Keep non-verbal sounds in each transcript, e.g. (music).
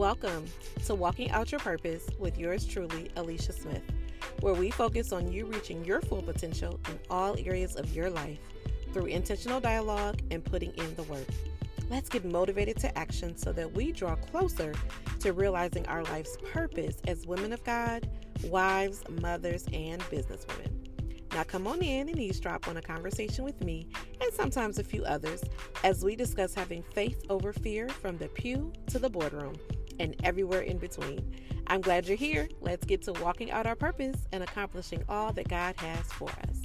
Welcome to Walking Out Your Purpose with yours truly, Alicia Smith, where we focus on you reaching your full potential in all areas of your life through intentional dialogue and putting in the work. Let's get motivated to action so that we draw closer to realizing our life's purpose as women of God, wives, mothers, and businesswomen. Now, come on in and eavesdrop on a conversation with me and sometimes a few others as we discuss having faith over fear from the pew to the boardroom and everywhere in between. I'm glad you're here. Let's get to walking out our purpose and accomplishing all that God has for us.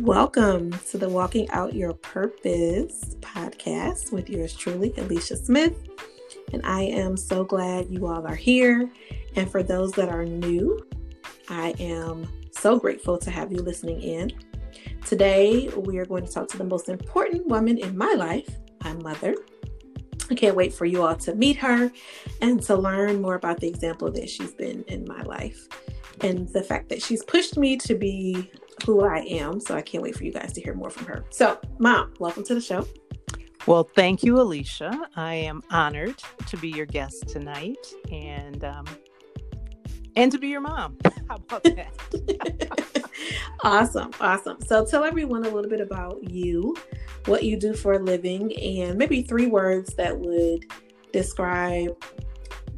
Welcome to the Walking Out Your Purpose podcast with yours truly, Alicia Smith. And I am so glad you all are here. And for those that are new, I am so grateful to have you listening in. Today, we are going to talk to the most important woman in my life, my mother. I can't wait for you all to meet her and to learn more about the example that she's been in my life and the fact that she's pushed me to be who I am. So I can't wait for you guys to hear more from her. So, Mom, welcome to the show. Well, thank you, Alicia. I am honored to be your guest tonight and um, and to be your mom. (laughs) How about that? (laughs) awesome, awesome. So tell everyone a little bit about you, what you do for a living, and maybe three words that would describe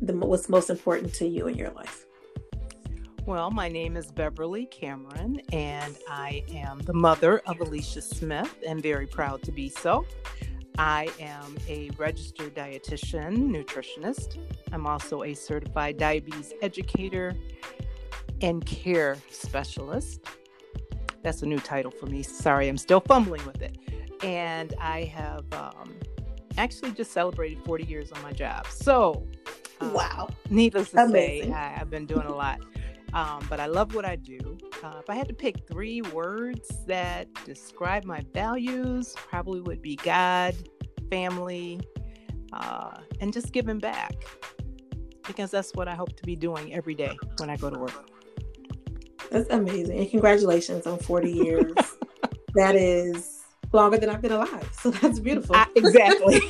the what's most important to you in your life. Well, my name is Beverly Cameron, and I am the mother of Alicia Smith, and very proud to be so. I am a registered dietitian, nutritionist. I'm also a certified diabetes educator and care specialist. That's a new title for me. Sorry, I'm still fumbling with it. And I have um, actually just celebrated 40 years on my job. So, um, wow. Needless to Amazing. say, I, have been doing a lot. Um, but I love what I do. Uh, if I had to pick three words that describe my values, probably would be God, family, uh, and just giving back. Because that's what I hope to be doing every day when I go to work. That's amazing. And congratulations on 40 years. that is longer than I've been alive. So that's beautiful. I, exactly.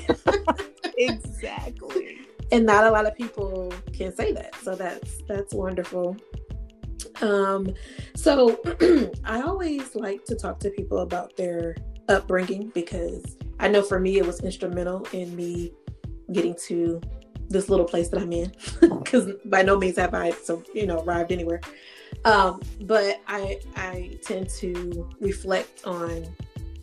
(laughs) exactly. And not a lot of people can say that. So that's that's wonderful. Um, so (clears throat) I always like to talk to people about their upbringing because I know for me it was instrumental in me getting to this little place that I'm in (laughs) because by no means have I so you know arrived anywhere. Um, but I I tend to reflect on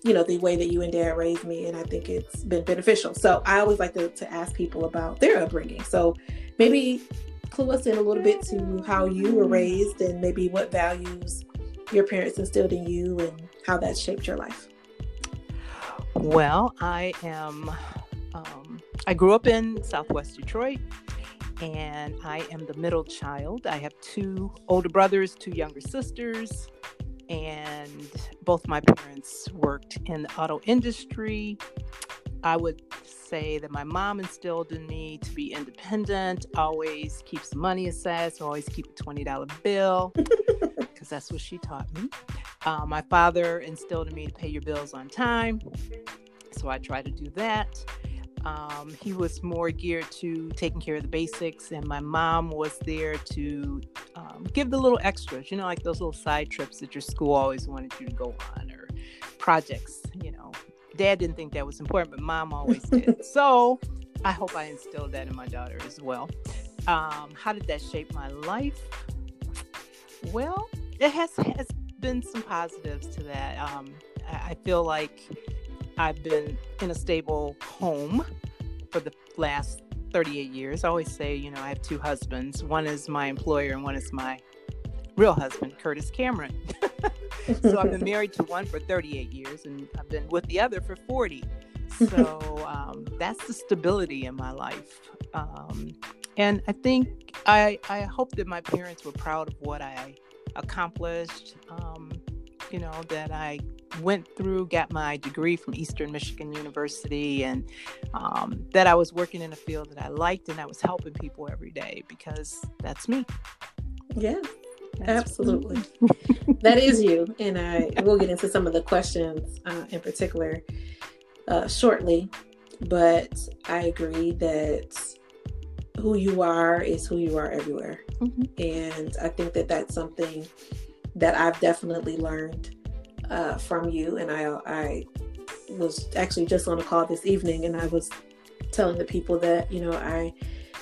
you know the way that you and dad raised me and i think it's been beneficial so i always like to, to ask people about their upbringing so maybe clue us in a little bit to how you were raised and maybe what values your parents instilled in you and how that shaped your life. Well, I am, um, I grew up in Southwest Detroit and I am the middle child. I have two older brothers, two younger sisters, and both my parents worked in the auto industry. I would say that my mom instilled in me to be independent, always keep some money aside, so always keep a $20 bill, (laughs) because that's what she taught me. Uh, my father instilled in me to pay your bills on time, so I try to do that. Um, he was more geared to taking care of the basics, and my mom was there to um, give the little extras, you know, like those little side trips that your school always wanted you to go on, or projects, you know, dad didn't think that was important, but mom always did. (laughs) so I hope I instilled that in my daughter as well. Um, how did that shape my life? Well, it has has been some positives to that. Um, I, I feel like I've been in a stable home for the last 38 years. I always say, you know, I have two husbands. One is my employer and one is my real husband, Curtis Cameron. (laughs) so I've been married to one for 38 years and I've been with the other for 40. So (laughs) um, that's the stability in my life. Um, and I think I, I hope that my parents were proud of what I accomplished. Um, you know, that I went through, got my degree from Eastern Michigan University, and um, that I was working in a field that I liked and I was helping people every day because that's me. Yeah, absolutely. (laughs) that is you. And I we'll get into some of the questions uh, in particular uh, shortly. But I agree that who you are is who you are everywhere. Mm-hmm. And I think that that's something that I've definitely learned uh, from you. And I, I was actually just on a call this evening and I was telling the people that, you know, I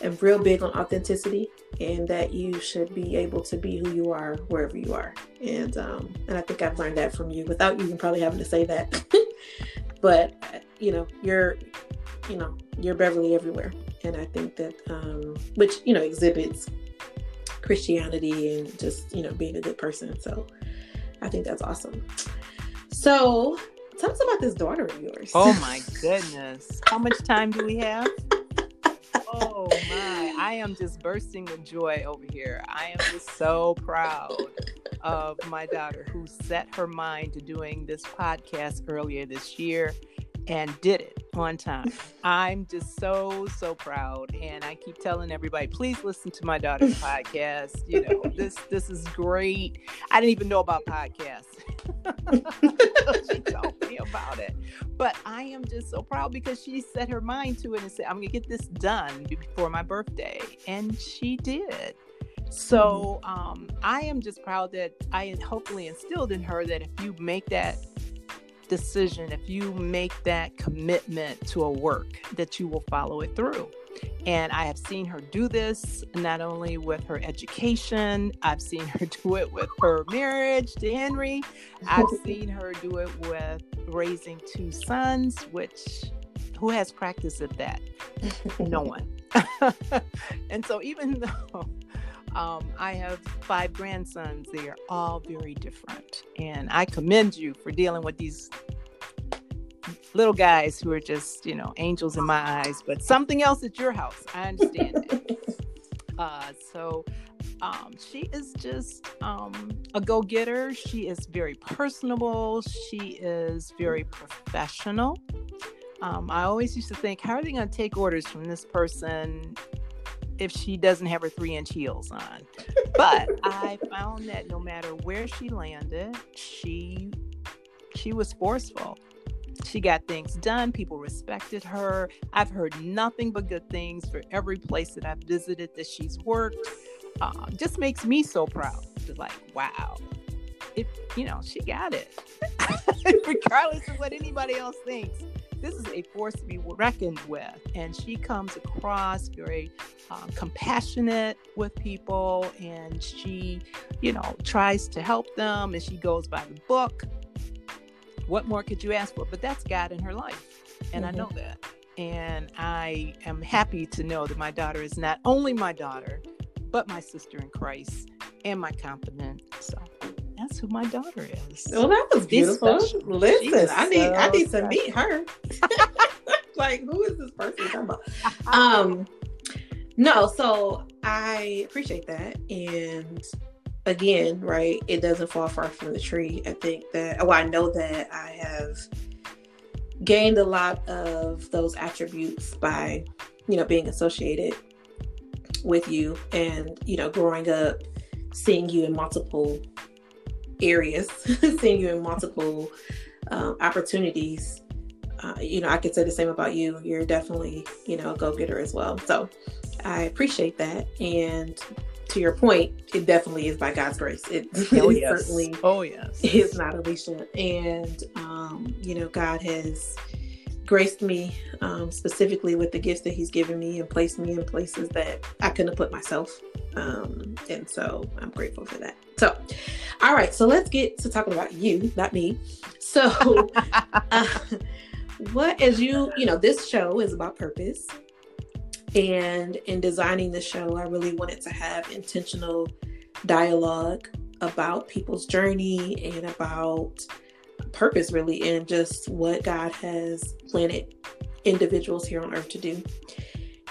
am real big on authenticity and that you should be able to be who you are wherever you are. And um, and I think I've learned that from you without you even probably having to say that. (laughs) but you know, you're you know, you're Beverly everywhere. And I think that um, which, you know, exhibits Christianity and just, you know, being a good person. So I think that's awesome. So tell us about this daughter of yours. Oh (laughs) my goodness. How much time do we have? Oh my, I am just bursting with joy over here. I am just so proud of my daughter who set her mind to doing this podcast earlier this year and did it on time. I'm just so so proud and I keep telling everybody please listen to my daughter's (laughs) podcast. You know, this this is great. I didn't even know about podcasts. (laughs) she told me about it. But I am just so proud because she set her mind to it and said I'm going to get this done before my birthday and she did. So mm-hmm. um, I am just proud that I hopefully instilled in her that if you make that decision, if you make that commitment to a work, that you will follow it through. And I have seen her do this not only with her education, I've seen her (laughs) do it with her marriage to Henry, I've (laughs) seen her do it with raising two sons, which who has practice at that? no (laughs) one. and so even though um, I have five grandsons. They are all very different. And I commend you for dealing with these little guys who are just, you know, angels in my eyes, but something else at your house. I understand that. (laughs) uh, so um, she is just um, a go getter. She is very personable. She is very professional. Um, I always used to think, how are they going to take orders from this person if she doesn't have her three inch heels on. But I found that no matter where she landed, she she was forceful. She got things done. People respected her. I've heard nothing but good things for every place that I've visited that she's worked. Uh, just makes me so proud. like, wow, it, you know, she got it, (laughs) regardless of what anybody else thinks this is a force to be reckoned with. And she comes across very um, compassionate with people and she, you know, tries to help them and she goes by the book. What more could you ask for? But that's God in her life. And mm-hmm. I know that. And I am happy to know that my daughter is not only my daughter, but my sister in Christ and my confidant. So that's who my daughter is. Well, that was beautiful. Listen, I need so I need special. to meet her. (laughs) like, who is this person (laughs) Um, no, so I appreciate that, and again, right, it doesn't fall far from the tree. I think that, oh, I know that I have gained a lot of those attributes by, you know, being associated with you, and you know, growing up, seeing you in multiple areas, (laughs) seeing you in multiple um, opportunities. Uh, you know, I could say the same about you. You're definitely, you know, a go getter as well. So I appreciate that. And to your point, it definitely is by God's grace. It, (laughs) oh, yes. certainly oh yes is not Alicia. And um, you know, God has graced me um, specifically with the gifts that He's given me and placed me in places that I couldn't have put myself. Um, and so I'm grateful for that. So, all right, so let's get to talking about you, not me. So, (laughs) uh, what as you, you know, this show is about purpose. And in designing the show, I really wanted to have intentional dialogue about people's journey and about purpose, really, and just what God has planted individuals here on earth to do.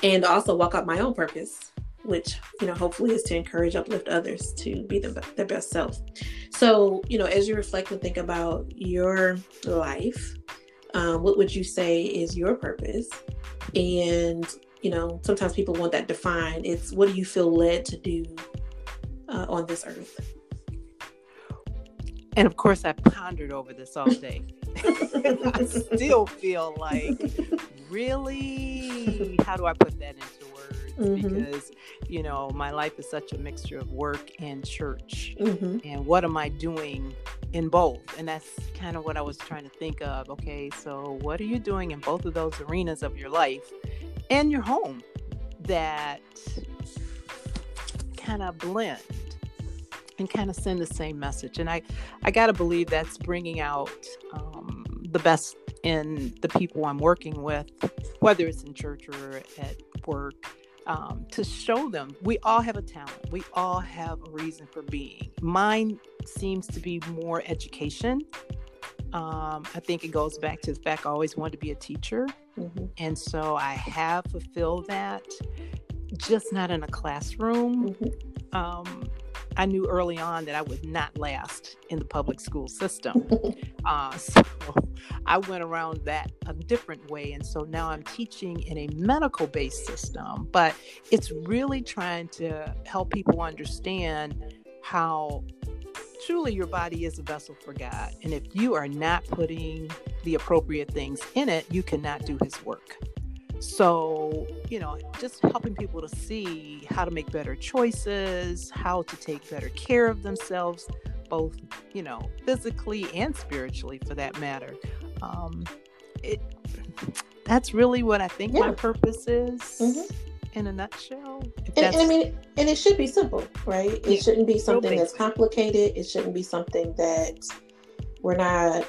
And also walk out my own purpose which you know hopefully is to encourage uplift others to be the, their best self. So you know as you reflect and think about your life um, what would you say is your purpose? And you know sometimes people want that defined. It's what do you feel led to do uh, on this earth And of course, I pondered over this all day. (laughs) I still feel like, really, how do I put that into words? Mm-hmm. Because, you know, my life is such a mixture of work and church. Mm-hmm. And what am I doing in both? And that's kind of what I was trying to think of. Okay, so what are you doing in both of those arenas of your life and your home that kind of blend? And kind of send the same message. And I, I got to believe that's bringing out um, the best in the people I'm working with, whether it's in church or at work, um, to show them we all have a talent. We all have a reason for being. Mine seems to be more education. Um, I think it goes back to the fact I always wanted to be a teacher. Mm-hmm. And so I have fulfilled that, just not in a classroom. Mm-hmm. Um, I knew early on that I would not last in the public school system. (laughs) uh, so (laughs) I went around that a different way. And so now I'm teaching in a medical based system, but it's really trying to help people understand how truly your body is a vessel for God. And if you are not putting the appropriate things in it, you cannot do his work. So, you know, just helping people to see how to make better choices, how to take better care of themselves, both, you know, physically and spiritually for that matter. Um, it (sniffs) that's really what I think yeah. my purpose is mm-hmm. in a nutshell. And, and, I mean, and it should be simple, right? It yeah. shouldn't be something that's complicated. It shouldn't be something that we're not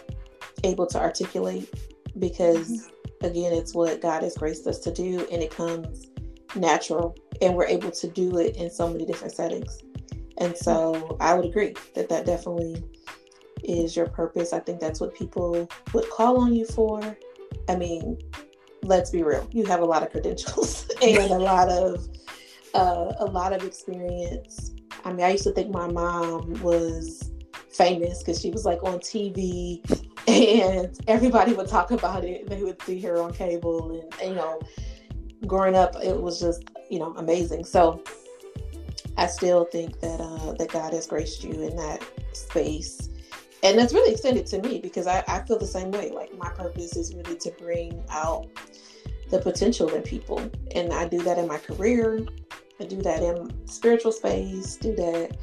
able to articulate because mm-hmm again, it's what God has graced us to do, and it comes natural, and we're able to do it in so many different settings. And so I would agree that that definitely is your purpose. I think that's what people would call on you for. I mean, let's be real. You have a lot of credentials (laughs) and a lot of uh, a lot of experience. I mean, I used to think my mom was famous because she was like on TV and everybody would talk about it. They would see her on cable, and, and, you know, growing up, it was just you know amazing. So I still think that uh, that God has graced you in that space, and that's really extended to me because I, I feel the same way. Like my purpose is really to bring out the potential in people, and I do that in my career. I do that in spiritual space. Do that,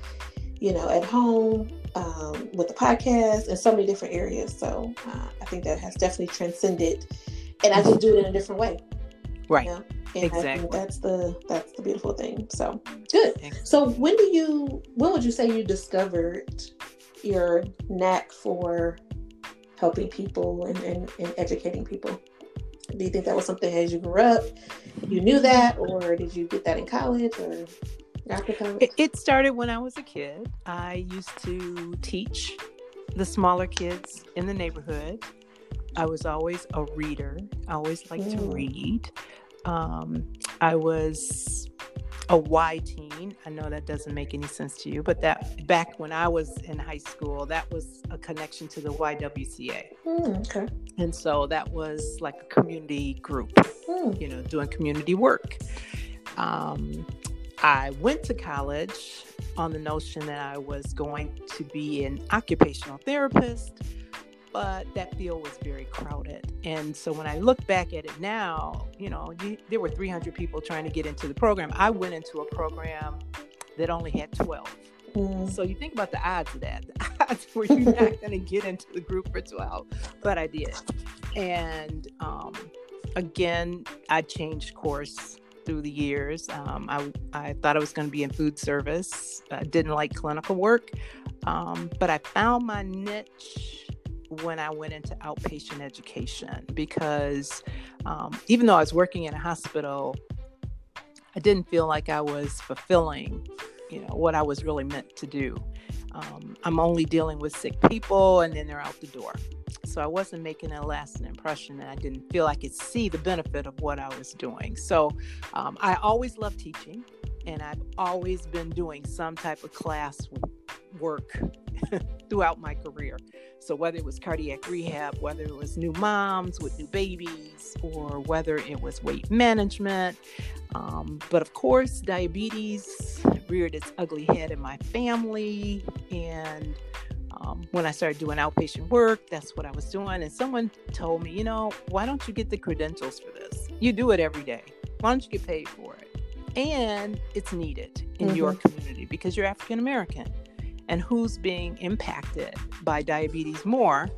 you know, at home um, with the podcast and so many different areas. So uh, I think that has definitely transcended, and I just do it in a different way. Right. You know? And exactly. that's the that's the beautiful thing. So good. So when do you when would you say you discovered your knack for helping people and, and, and educating people? Do you think that was something as you grew up, you knew that, or did you get that in college, or it started when I was a kid. I used to teach the smaller kids in the neighborhood. I was always a reader. I always liked mm. to read. Um, I was a Y teen. I know that doesn't make any sense to you, but that back when I was in high school, that was a connection to the YWCA. Mm, okay. And so that was like a community group, mm. you know, doing community work. Um, I went to college on the notion that I was going to be an occupational therapist, but that field was very crowded. And so when I look back at it now, you know, you, there were 300 people trying to get into the program. I went into a program that only had 12. Mm. So you think about the odds of that. (laughs) The odds were you're not (laughs) going to get into the group for 12, but I did. And um, again, I changed course through the years. Um, I, I thought I was going to be in food service. I didn't like clinical work, um, but I found my niche when I went into outpatient education because um, even though I was working in a hospital, I didn't feel like I was fulfilling, you know, what I was really meant to do. Um, I'm only dealing with sick people, and then they're out the door. So I wasn't making a lasting impression, and I didn't feel I could see the benefit of what I was doing. So um, I always loved teaching, and I've always been doing some type of class work (laughs) throughout my career. So whether it was cardiac rehab, whether it was new moms with new babies, or whether it was weight management, um, but of course, diabetes reared its ugly head in my family, and um, when I started doing outpatient work, that's what I was doing. And someone told me, you know, why don't you get the credentials for this? You do it every day. Why don't you get paid for it? And it's needed in mm-hmm. your community because you're African American. And who's being impacted by diabetes more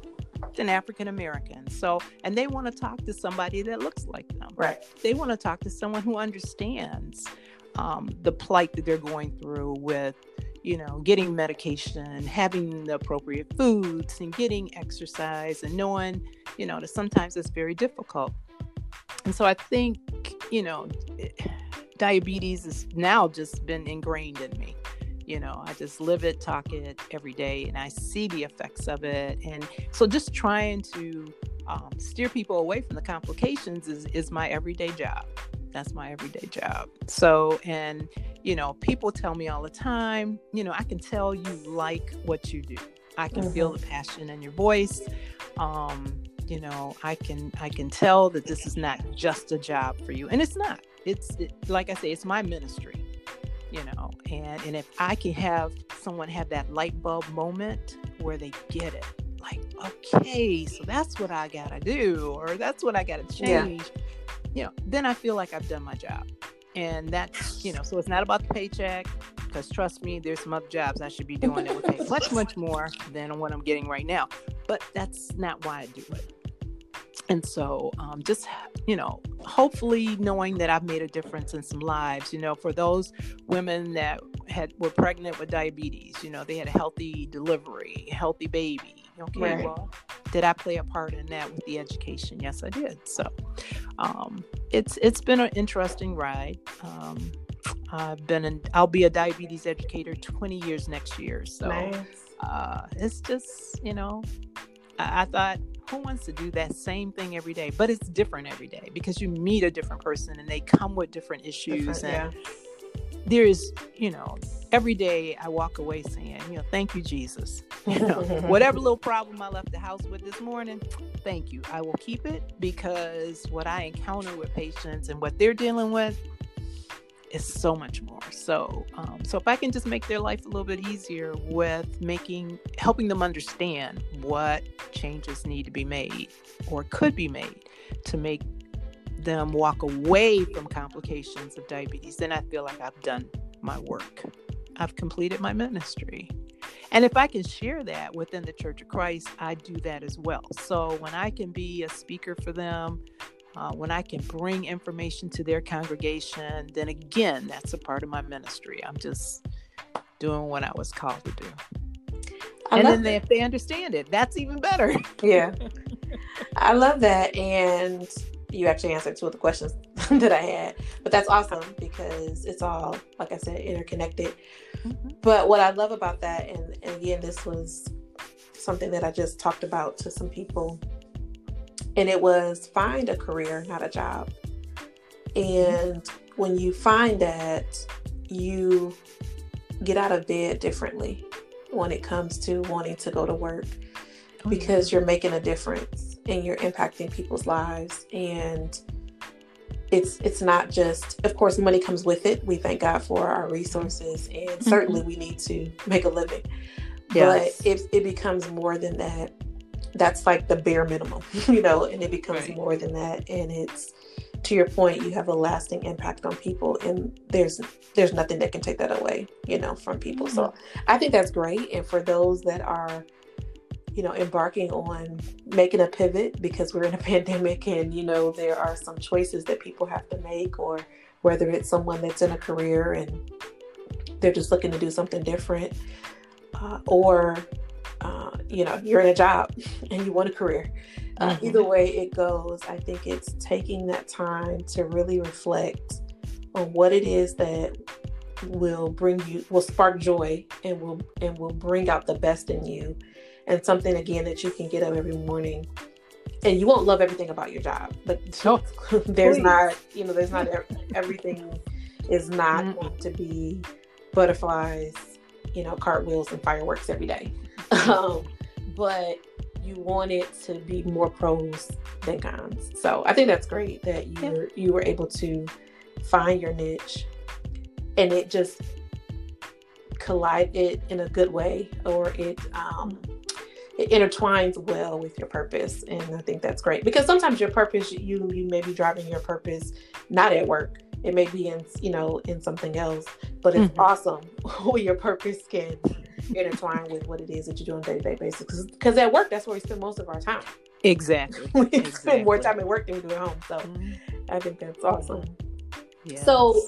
than African Americans? So, and they want to talk to somebody that looks like them. Right. They want to talk to someone who understands um, the plight that they're going through with you know, getting medication, having the appropriate foods, and getting exercise, and knowing, you know, that sometimes it's very difficult. And so I think, you know, diabetes has now just been ingrained in me. You know, I just live it, talk it every day, and I see the effects of it. And so just trying to um, steer people away from the complications is, is my everyday job. That's my everyday job. So, and, you know, people tell me all the time, you know, I can tell you like what you do. I can mm-hmm. feel the passion in your voice. Um, you know, I can I can tell that this is not just a job for you, and it's not. It's it, like I say, it's my ministry. You know, and and if I can have someone have that light bulb moment where they get it, like, okay, so that's what I gotta do, or that's what I gotta change. Yeah you know, then I feel like I've done my job. And that's, you know, so it's not about the paycheck because trust me, there's some other jobs I should be doing that would pay (laughs) much, much more than what I'm getting right now. But that's not why I do it. And so, um, just you know, hopefully knowing that I've made a difference in some lives. You know, for those women that had were pregnant with diabetes, you know, they had a healthy delivery, healthy baby. Okay, right. well, did I play a part in that with the education? Yes, I did. So, um, it's it's been an interesting ride. Um, I've been in, I'll be a diabetes educator 20 years next year. So, nice. uh, it's just you know, I, I thought who wants to do that same thing every day? But it's different every day because you meet a different person and they come with different issues different, and. Yeah there is, you know, every day I walk away saying, you know, thank you, Jesus. (laughs) You know, whatever little problem I left the house with this morning, thank you. I will keep it because what I encounter with patients and what they're dealing with is so much more. So, um, so if I can just make their life a little bit easier with making, helping them understand what changes need to be made or could be made to make them walk away from complications of diabetes, then I feel like I've done my work. I've completed my ministry. And if I can share that within the Church of Christ, I do that as well. So when I can be a speaker for them, uh, when I can bring information to their congregation, then again, that's a part of my ministry. I'm just doing what I was called to do. I and then they, if they understand it, that's even better. yeah. (laughs) I love that. And you actually answered two of the questions (laughs) that I had. But that's awesome because it's all, like I said, interconnected. Mm-hmm. But what I love about that, and, and again, this was something that I just talked about to some people, and it was find a career, not a job. And mm-hmm. when you find that, you get out of bed differently when it comes to wanting to go to work oh, because you're making a difference and you're impacting people's lives and it's it's not just of course money comes with it we thank god for our resources and mm-hmm. certainly we need to make a living yes. but it, it becomes more than that that's like the bare minimum (laughs) you know and it becomes right. more than that and it's to your point you have a lasting impact on people and there's there's nothing that can take that away you know from people mm-hmm. so i think that's great and for those that are you know, embarking on making a pivot because we're in a (laughs) pandemic and, you know, there are some choices that people have to make, or whether it's someone that's in a career and they're just looking to do something different, uh, or, uh, you know, you're in a job (laughs) and you want a career. Uh, mm-hmm. Either way it goes, I think it's taking that time to really reflect on what it is that will bring you will spark joy and will and will bring out the best in you and something again that you can get up every morning and you won't love everything about your job but no, (laughs) there's please. not you know there's not everything is not mm-hmm. going to be butterflies you know cartwheels and fireworks every day. (laughs) Um, but you want it to be more pros than cons. So i think that's great that you were you were able to find your niche and it just collided in a good way or it um, it intertwines well with your purpose. And i think that's great because sometimes your purpose you you may be driving your purpose not at work it may be in you know in something else but it's mm-hmm. awesome (laughs) when your purpose can intertwine with what it is that you do on a day-to-day basis because at work that's where we spend most of our time exactly (laughs) we exactly. spend more time at work than we do at home so mm-hmm. i think that's awesome yes. so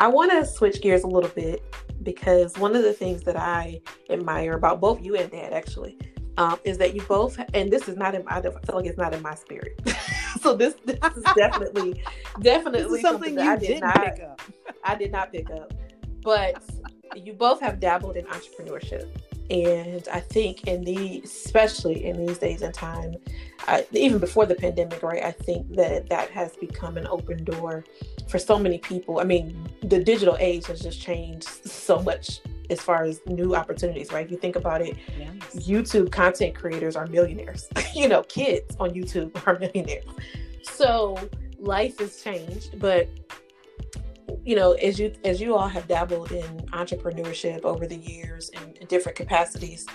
i want to switch gears a little bit because one of the things that i admire about both you and dad actually um, is that you both, and this is not in, I feel like it's not in my spirit. (laughs) so this, this is (laughs) definitely, definitely something, something you I did not pick up. I did not pick up, but you both have dabbled in entrepreneurship. And I think in the, especially in these days and time, even before the pandemic, right? I think that that has become an open door for so many people. I mean, the digital age has just changed so much as far as new opportunities, right? If you think about it, yes. YouTube content creators are millionaires. (laughs) you know, kids on YouTube (laughs) are millionaires. So life has changed, but you know, as you as you all have dabbled in entrepreneurship over the years in, in different capacities,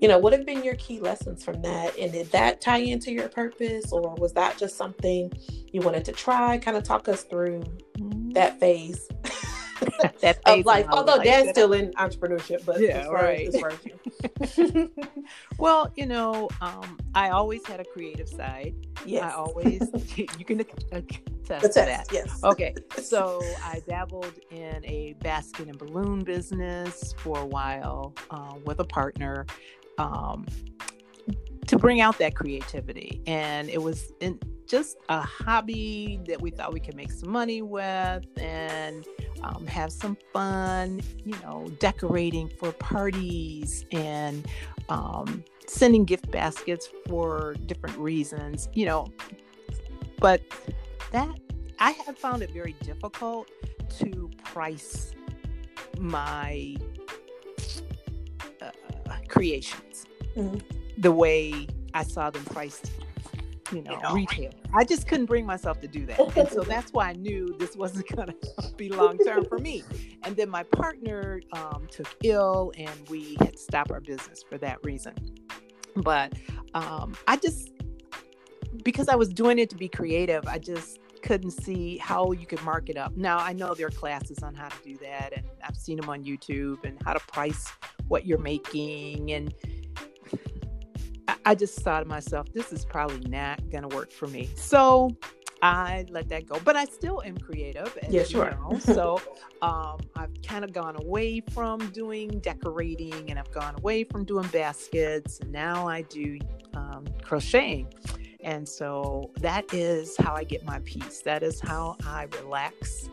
you know, what have been your key lessons from that? And did that tie into your purpose, or was that just something you wanted to try? Kind of talk us through mm-hmm. that phase. (laughs) that of life. Although like dad's still in entrepreneurship, but yeah, right. (laughs) well, you know, um, I always had a creative side. Yes. I always (laughs) (laughs) you can attest to that. Yes. Okay. So I dabbled in a basket and balloon business for a while uh, with a partner. Um, to bring out that creativity and it was in, just a hobby that we thought we could make some money with and um, have some fun, you know, decorating for parties and um, sending gift baskets for different reasons, you know. But that I have found it very difficult to price my uh, creations mm-hmm. the way I saw them priced you know, you know, retail. I just couldn't bring myself to do that. And so that's why I knew this wasn't (laughs) going to be long term for me. And then my partner um, took ill and we had to stop our business for that reason. But um, I just, because I was doing it to be creative, I just couldn't see how you could mark it up. Now I know there are classes on how to do that, and I've seen them on YouTube and how to price what you're making and I just thought to myself, this is probably not going to work for me. So I let that go, but I still am creative. yeah, sure. Know, (laughs) so um, I've kind of gone away from doing decorating and I've gone away from doing baskets. And now I do um, crocheting. And so that is how I get my peace. That is how I relax.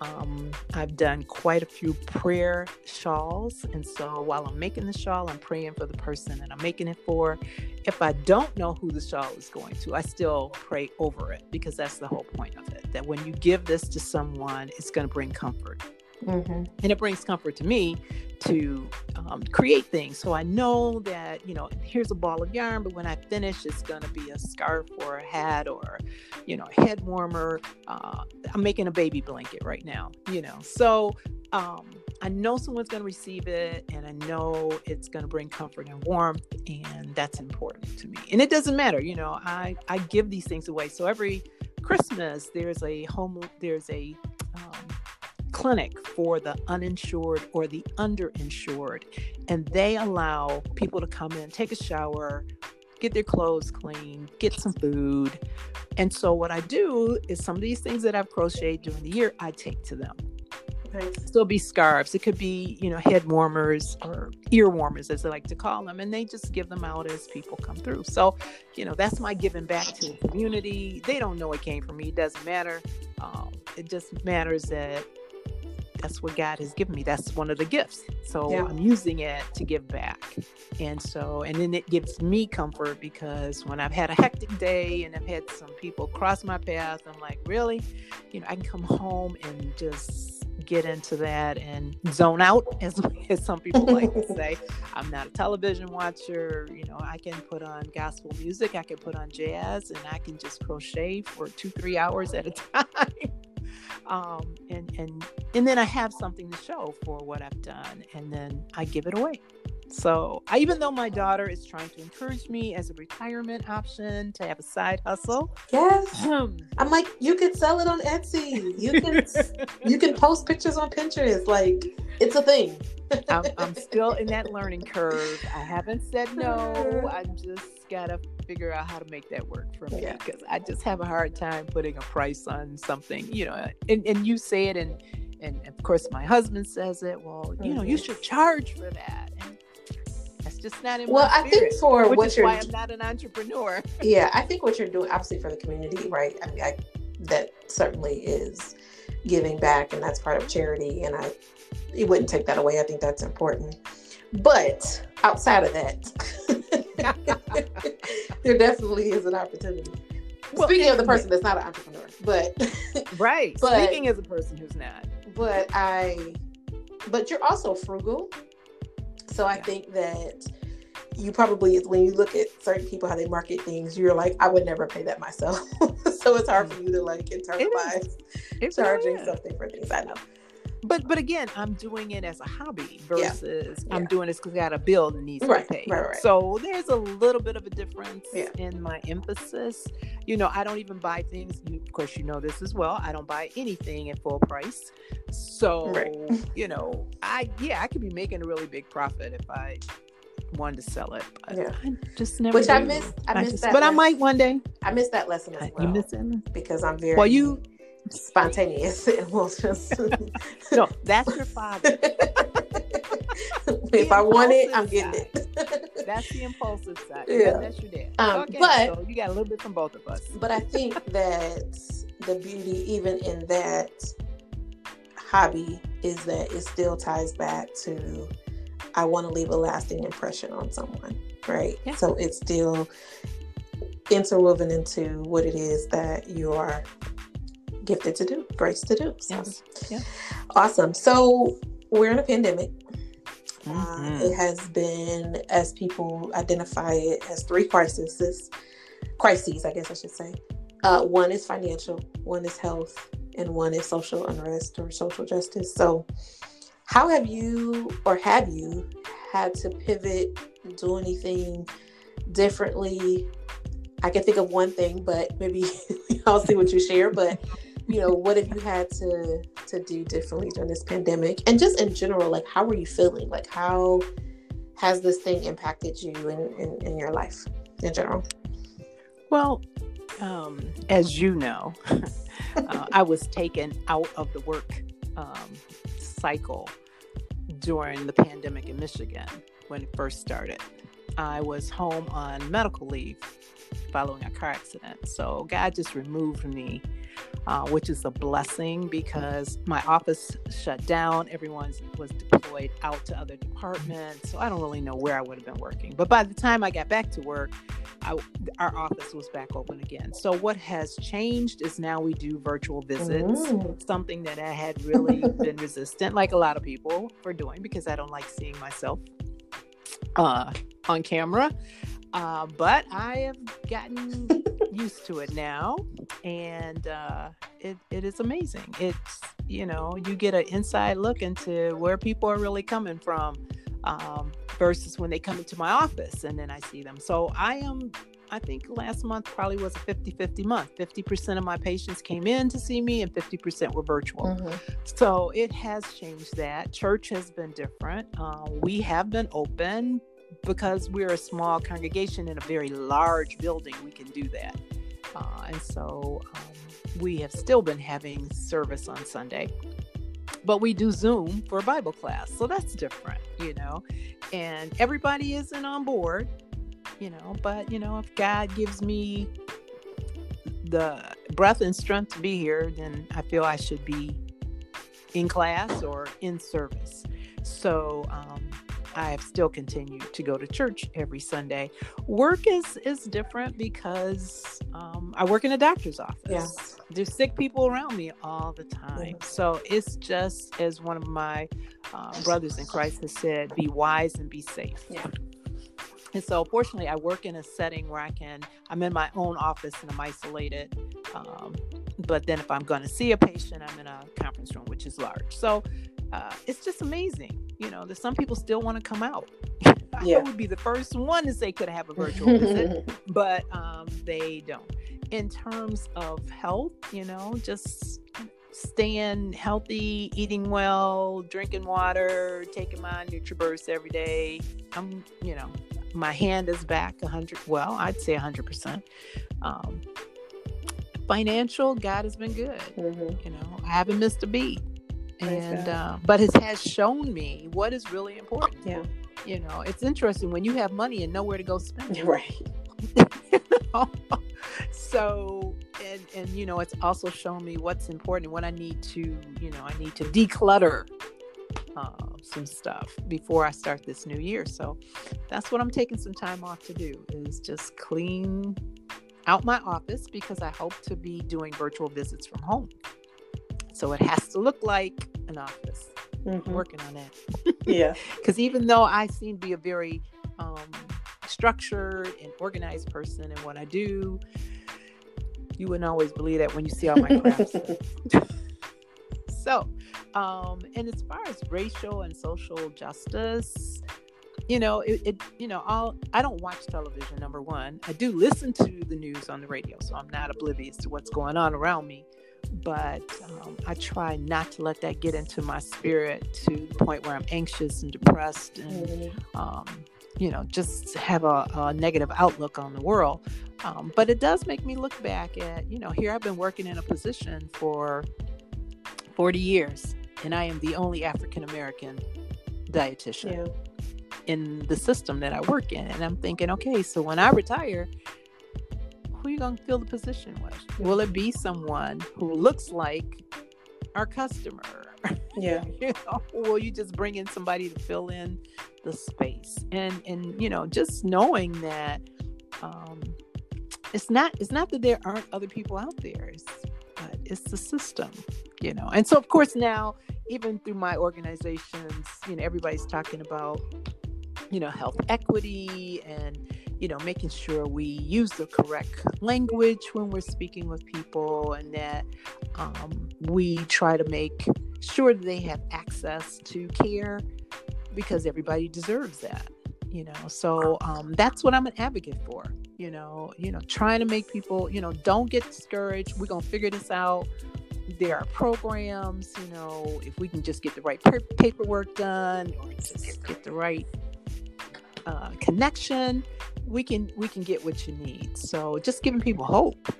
Um, I've done quite a few prayer shawls. And so while I'm making the shawl, I'm praying for the person that I'm making it for. If I don't know who the shawl is going to, I still pray over it because that's the whole point of it. That when you give this to someone, it's going to bring comfort. Mm-hmm. And it brings comfort to me to um, create things. So I know that, you know, here's a ball of yarn, but when I finish, it's going to be a scarf or a hat or, you know, a head warmer. Uh, I'm making a baby blanket right now, you know. So um, I know someone's going to receive it and I know it's going to bring comfort and warmth. And that's important to me. And it doesn't matter, you know, I, I give these things away. So every Christmas, there's a home, there's a, um, clinic for the uninsured or the underinsured. And they allow people to come in, take a shower, get their clothes clean, get some food. And so, what I do is some of these things that I've crocheted during the year, I take to them. Okay. So it'll be scarves. It could be, you know, head warmers or ear warmers, as they like to call them, and they just give them out as people come through. So, you know, that's my giving back to the community. They don't know it came from me. It doesn't matter. Um, it just matters that that's what God has given me. That's one of the gifts. So yeah. I'm using it to give back. And so, and then it gives me comfort because when I've had a hectic day and I've had some people cross my path, I'm like, really? You know, I can come home and just get into that and zone out, (laughs) as, as some people like to say. (laughs) I'm not a television watcher. You know, I can put on gospel music, I can put on jazz, and I can just crochet for two, three hours at a (laughs) time um, and and and then I have something to show for what I've done, and then I give it away. So, I, even though my daughter is trying to encourage me as a retirement option to have a side hustle, yes, (clears throat) I'm like, you could sell it on Etsy. You can (laughs) you can post pictures on Pinterest. Like, it's a thing. I'm, I'm still in that (laughs) learning curve. I haven't said no. I just gotta figure out how to make that work for me because yeah. I just have a hard time putting a price on something. You know, and, and you say it, and and of course my husband says it. Well, you know, you mm-hmm. should charge for that. And that's just not in well, I think for which what is you're, why I'm not an entrepreneur. (laughs) yeah, I think what you're doing, obviously for the community, right? I mean, I, that certainly is giving back, and that's part of charity, and I you wouldn't take that away. I think that's important. But outside of that, (laughs) (laughs) there definitely is an opportunity. Well, Speaking of the person that's not an entrepreneur, but (laughs) right. But, Speaking as a person who's not. But I, but you're also frugal. So I yeah. think that you probably when you look at certain people how they market things, you're like, I would never pay that myself. (laughs) so it's hard mm. for you to like internalize charging something for things. I know but but again, I'm doing it as a hobby versus yeah. I'm doing this because I got a bill that needs right. to be paid. Right, right. So there's a little bit of a difference yeah. in my emphasis. You know, I don't even buy things. You, of course, you know this as well. I don't buy anything at full price. So (laughs) you know, I yeah, I could be making a really big profit if I wanted to sell it. But yeah. I just never. Which. I missed. I, I missed just, that. But lesson. I might one day. I missed that lesson as well. You missed it because I'm very. Well, you spontaneous (laughs) emotions. (laughs) (laughs) no, that's your father. if I want it, I'm getting side. it. that's the impulsive side. Yeah, that's your dad. Um, okay, but so you got a little bit from both of us. But I think that the beauty, even in that hobby, is that it still ties back to I want to leave a lasting impression on someone, right? Yeah. So it's still interwoven into what it is that you are gifted to do, grace to do. So, yes. yeah. Awesome. So we're in a pandemic. Mm-hmm. Uh, it has been, as people identify it, as three crises. Crises, I guess I should say. Uh, one is financial, one is health, and one is social unrest or social justice. So, how have you, or have you, had to pivot, do anything differently? I can think of one thing, but maybe (laughs) I'll see what you share. But you know, what have you had to to do differently during this pandemic? And just in general, like how are you feeling? Like how has this thing impacted you in, in, in your life in general? Well, um, as you know, (laughs) uh, I was taken out of the work um, cycle during the pandemic in Michigan when it first started. I was home on medical leave following a car accident. So God just removed me uh, which is a blessing because my office shut down. Everyone was deployed out to other departments. So I don't really know where I would have been working. But by the time I got back to work, I, our office was back open again. So what has changed is now we do virtual visits, mm. something that I had really been resistant, like a lot of people, for doing because I don't like seeing myself uh, on camera. Uh, but I have gotten used to it now, and uh, it, it is amazing. It's you know you get an inside look into where people are really coming from um, versus when they come into my office and then I see them. So I am. I think last month probably was a 50 50 month. 50% of my patients came in to see me, and 50% were virtual. Mm-hmm. So it has changed that. Church has been different. Uh, we have been open, because we're a small congregation in a very large building, we can do that. Uh, and so um, we have still been having service on Sunday, but we do Zoom for Bible class. So that's different, you know, and everybody isn't on board, you know, but, you know, if God gives me the breath and strength to be here, then I feel I should be in class or in service. So, um, I have still continued to go to church every Sunday. Work is is different because um, I work in a doctor's office. Yes. There's sick people around me all the time. So it's just as one of my uh, brothers in Christ has said, be wise and be safe. Yeah. And so, fortunately, I work in a setting where I can, I'm in my own office and I'm isolated. Um, but then, if I'm going to see a patient, I'm in a conference room, which is large. So, uh, it's just amazing you know that some people still want to come out (laughs) yeah. I would be the first one to say could I have a virtual visit, (laughs) but um, they don't. In terms of health, you know, just staying healthy, eating well, drinking water, taking my NutriBurst every day. I'm, you know, my hand is back 100. Well, I'd say 100 percent. Um, financial, God has been good. Mm-hmm. You know, I haven't missed a beat and uh, but it has shown me what is really important. Yeah, you know, it's interesting when you have money and nowhere to go spend it. Right. you (laughs) know? so and and you know it's also shown me what's important what i need to you know i need to declutter uh, some stuff before i start this new year so that's what i'm taking some time off to do is just clean out my office because i hope to be doing virtual visits from home so it has to look like an office. Mm-hmm. working on that. yeah. (laughs) Because even though I seem to be a very um, structured and organized person in what I do, you wouldn't always believe that when you see all my crafts. (laughs) so, um, and as far as racial and social justice, you know, it, it, you know, I'll, I don't watch television, number one. I do listen to the news on the radio, so I'm not oblivious to what's going on around me but um, I try not to let that get into my spirit to the point where I'm anxious and depressed and, mm-hmm. um, you know, just have a, a, negative outlook on the world. Um, but it does make me look back at, you know, here I've been working in a position for 40 years, and I am the only African American dietitian. Yeah. In the system that I work in. And I'm thinking, okay, so when I retire, you going to fill the position with? Will it be someone who looks like our customer? (laughs) Yeah. you know, will you just bring in somebody to fill in the space? And and you know, just knowing that um, it's not it's not that there aren't other people out there, it's, but it's the system, you know. And so, of course, now even through my organizations, you know, everybody's talking about you know health equity and you know, making sure we use the correct language when we're speaking with people and that um, we try to make sure that they have access to care because everybody deserves that you know? So um, that's what i'm an advocate for you know you know trying to make people you know don't get discouraged. We're gonna figure this out. There are programs you know if we can just get the right paperwork done or just get the right uh, connection we can we can get what you need. So just giving people hope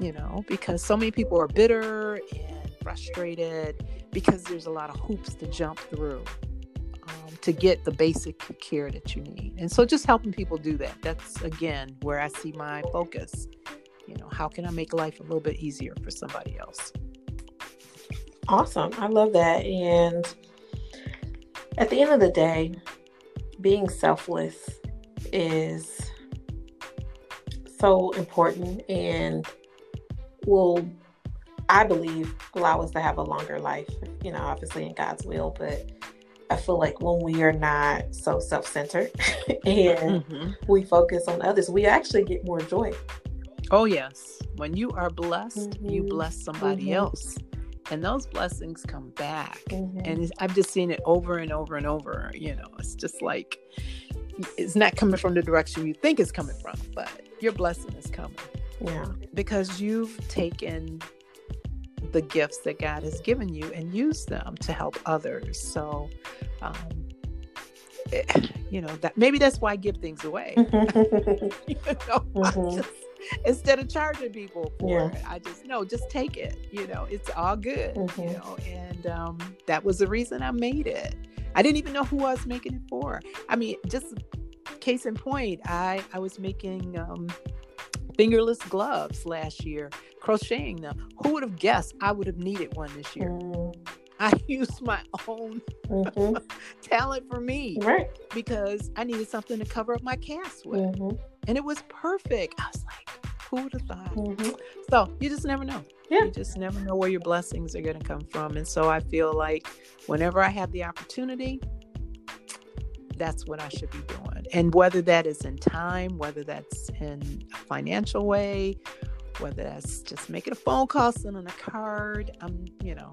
you know because so many people are bitter and frustrated because there's a lot of hoops to jump through um, to get the basic care that you need. And so just helping people do that that's again where i see my focus. You know how can i make life a little bit easier for somebody else? Awesome. I love that. And at the end of the day being selfless is so important and will I believe allow us to have a longer life, you know, obviously in God's will, but I feel like when we are not so self-centered (laughs) and mm-hmm. we focus on others, we actually get more joy. Oh yes. When you are blessed, mm-hmm. you bless somebody mm-hmm. else. And those blessings come back. Mm-hmm. And I've just seen it over and over and over, you know. It's just like it's not coming from the direction you think it's coming from, but your blessing is coming. Yeah. Because you've taken the gifts that God has given you and used them to help others. So, um, it, eh, you know that maybe that's why I give things away. (laughs) you know, mm-hmm. (laughs) instead of charging people for it, I just no, just take it. You know, it's all good. Mm-hmm. You know, and um, that was the reason I made it. I didn't even know who I was making it for. I mean, just case in point, I I was making um, fingerless gloves last year, crocheting them. Who would have guessed I would have needed one this year? Mm. I (laughs) used my own mm-hmm. (laughs) talent for me, right? Because I needed something to cover up my cast with, mm-hmm. And it was perfect. I was like, who would have thought? Mm-hmm. So you just never know. Yeah. You just never know where your blessings are going to come from. And so I feel like whenever I have the opportunity, that's what I should be doing. And whether that is in time, whether that's in a financial way, whether that's just making a phone call, sending a card, I'm, you know,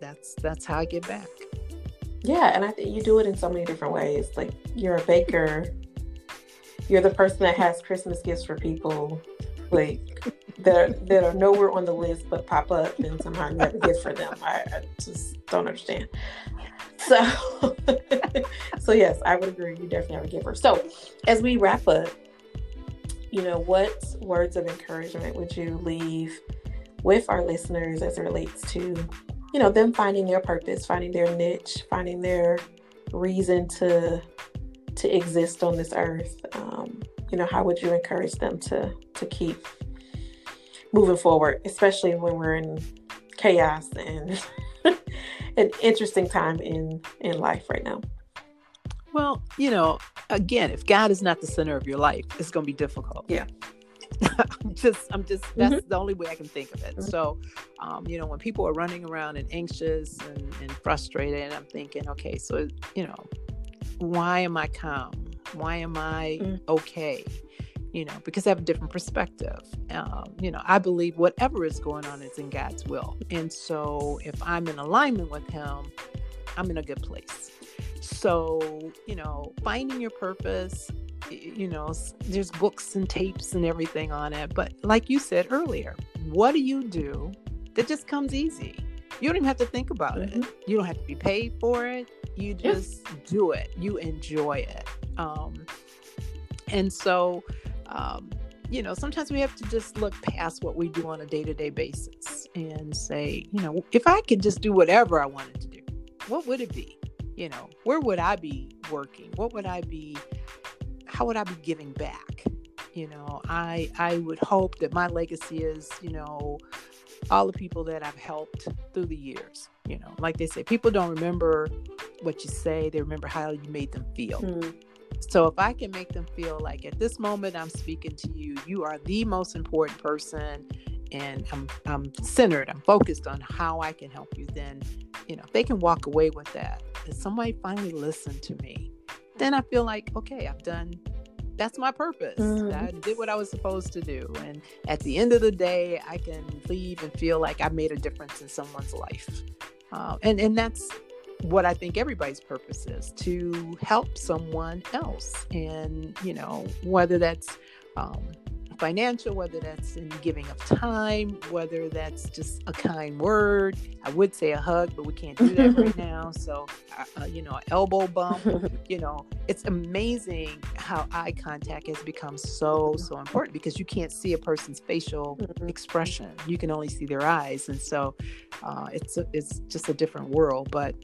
that's that's how I get back. Yeah, and I think you do it in so many different ways. Like you're a baker, you're the person that has Christmas gifts for people, like that are, that are nowhere on the list but pop up and somehow you have a gift for them. I, I just don't understand. So, (laughs) so yes, I would agree. You definitely have a giver. So, as we wrap up, you know, what words of encouragement would you leave with our listeners as it relates to, you know, them finding their purpose, finding their niche, finding their reason to to exist on this earth? Um, you know, how would you encourage them to to keep moving forward, especially when we're in chaos and (laughs) an interesting time in in life right now. Well, you know, again, if God is not the center of your life, it's going to be difficult. Yeah. (laughs) I'm just, I'm just, that's mm-hmm. the only way I can think of it. Mm-hmm. So, um, you know, when people are running around and anxious and, and frustrated, I'm thinking, okay, so, you know, why am I calm? Why am I mm-hmm. okay? you know, because I have a different perspective. Um, you know, I believe whatever is going on is in God's will. And so if I'm in alignment with Him, I'm in a good place. So, you know, finding your purpose, you know, there's books and tapes and everything on it. But like you said earlier, what do you do that just comes easy? You don't even have to think about mm-hmm. it. You don't have to be paid for it. You just do it. You enjoy it. Um, and so, um, you know, sometimes we have to just look past what we do on a day to day basis and say, you know, if I could just do whatever I wanted to do, what would it be? You know, where would I be working? What would I be? How would I be giving back? You know, I I would hope that my legacy is, you know, all the people that I've helped through the years. You know, like they say, people don't remember what you say; they remember how you made them feel. Mm. So if I can make them feel like at this moment I'm speaking to you, you are the most important person and I'm I'm centered, I'm focused on how I can help you, then you know, if they can walk away with that, that somebody finally listened to me, then I feel like, okay, I've done that's my purpose. Mm. I did what I was supposed to do. And at the end of the day, I can leave and feel like I made a difference in someone's life. Uh, and, and that's what I think everybody's purpose is to help someone else. And, you know, whether that's um, financial, whether that's in giving of time, whether that's just a kind word. I would say a hug, but we can't do that right (laughs) now. So, uh, uh you know, elbow bump, (laughs) you know, it's amazing how eye contact has become so, so important because you can't see a person's facial mm-hmm. expression. You can only see their eyes. And so uh, it's, a, it's just a different world. But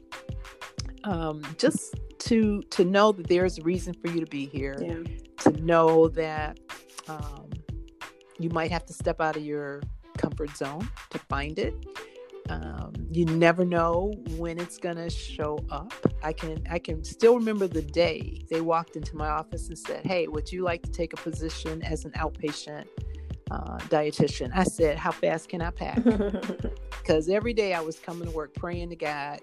um, just to to know that there's a reason for you to be here yeah. to know that um, you might have to step out of your comfort zone to find it. Um, you never know when it's gonna show up. I can I can still remember the day they walked into my office and said, "Hey, would you like to take a position as an outpatient uh, dietitian?" I said, "How fast can I pack?" (laughs) Because every day I was coming to work praying to God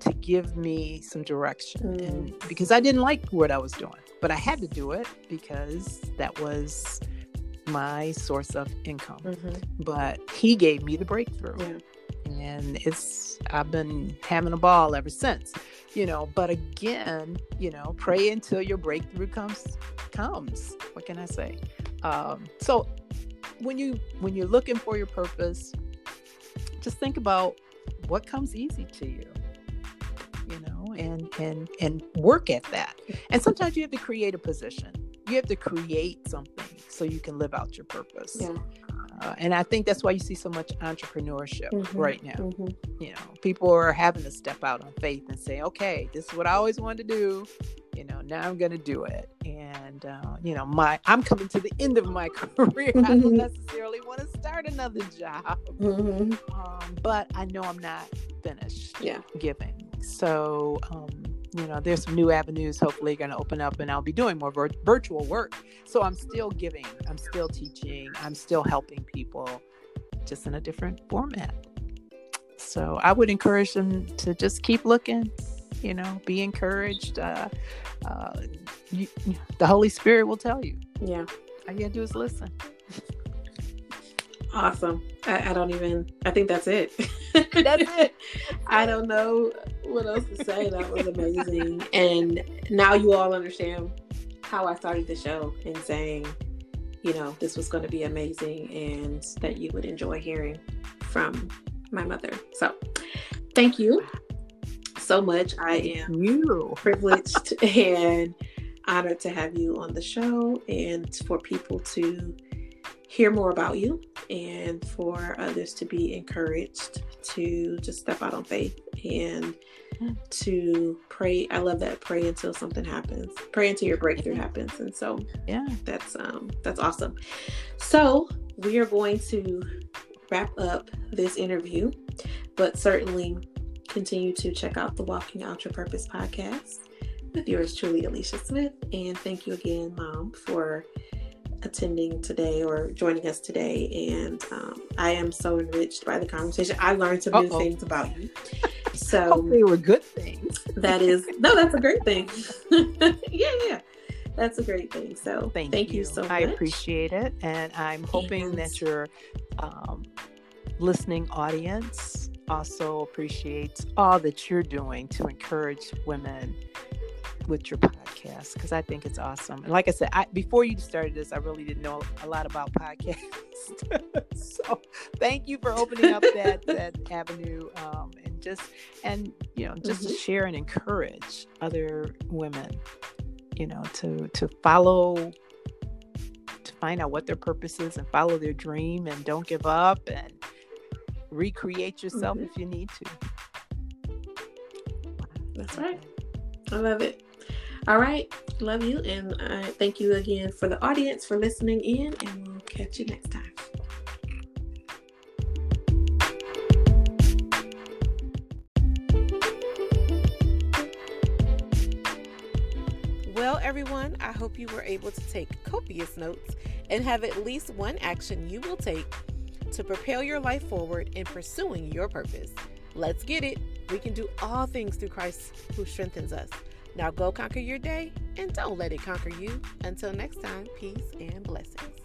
to give me some direction, mm. and because I didn't like what I was doing, but I had to do it because that was my source of income. Mm-hmm. But he gave me the breakthrough. Yeah. And it's I've been having a ball ever since. You know, but again, you know, pray until your breakthrough comes comes. What can I say? Um, so when you when you're looking for your purpose, just think about what comes easy to you you know and and and work at that and sometimes you have to create a position you have to create something so you can live out your purpose. Yeah. Uh, and I think that's why you see so much entrepreneurship mm-hmm. right now. Mm-hmm. You know, people are having to step out on faith and say, "Okay, this is what I always wanted to do. You know, now I'm going to do it." And uh, you know, my I'm coming to the end of my (laughs) career. I don't necessarily want to start another job, mm-hmm. um, but I know I'm not finished yeah. giving. So. Um, you know, there's some new avenues hopefully going to open up, and I'll be doing more vir- virtual work. So I'm still giving, I'm still teaching, I'm still helping people, just in a different format. So I would encourage them to just keep looking, you know, be encouraged. Uh, uh, you, the Holy Spirit will tell you. Yeah. All you gotta do is listen. Awesome. I, I, don't even, I think that's it. That's it. (laughs) I don't know what else to say. That was amazing. And now you all understand how I started the show and saying, you know, this was going to be amazing and that you would enjoy hearing from my mother. So thank you so much. I am you. privileged (laughs) and honored to have you on the show and for people to hear more about you and for others to be encouraged to just step out on faith and to pray. I love that pray until something happens. Pray until your breakthrough happens. And so yeah, that's um that's awesome. So we are going to wrap up this interview, but certainly continue to check out the Walking Out Your Purpose podcast with yours truly, Alicia Smith. And thank you again, Mom, for attending today or joining us today. And um, I am so enriched by the conversation. I learned some Uh-oh. new things about you. (laughs) So they were good things. that is no, that's a great thing. (laughs) yeah, yeah. That's a great thing. So thank, thank you. you. so much. I appreciate it. And I'm hoping and... that your um, listening audience also appreciates all that you're doing to encourage women with your podcast because I think it's awesome. And like I said, I, before you started this, I really didn't know a lot about podcasts. (laughs) so thank you for opening up that (laughs) that avenue um, and just and you know just mm-hmm. to share and encourage other women, you know, to to follow to find out what their purpose is and follow their dream and don't give up and recreate yourself mm-hmm. if you need to. That's right. I love it. All right. Love you. And uh, thank you again for the audience for listening in. And we'll catch you next time. Well, everyone, I hope you were able to take copious notes and have at least one action you will take to propel your life forward in pursuing your purpose. Let's get it. We can do all things through Christ who strengthens us. Now go conquer your day and don't let it conquer you. Until next time, peace and blessings.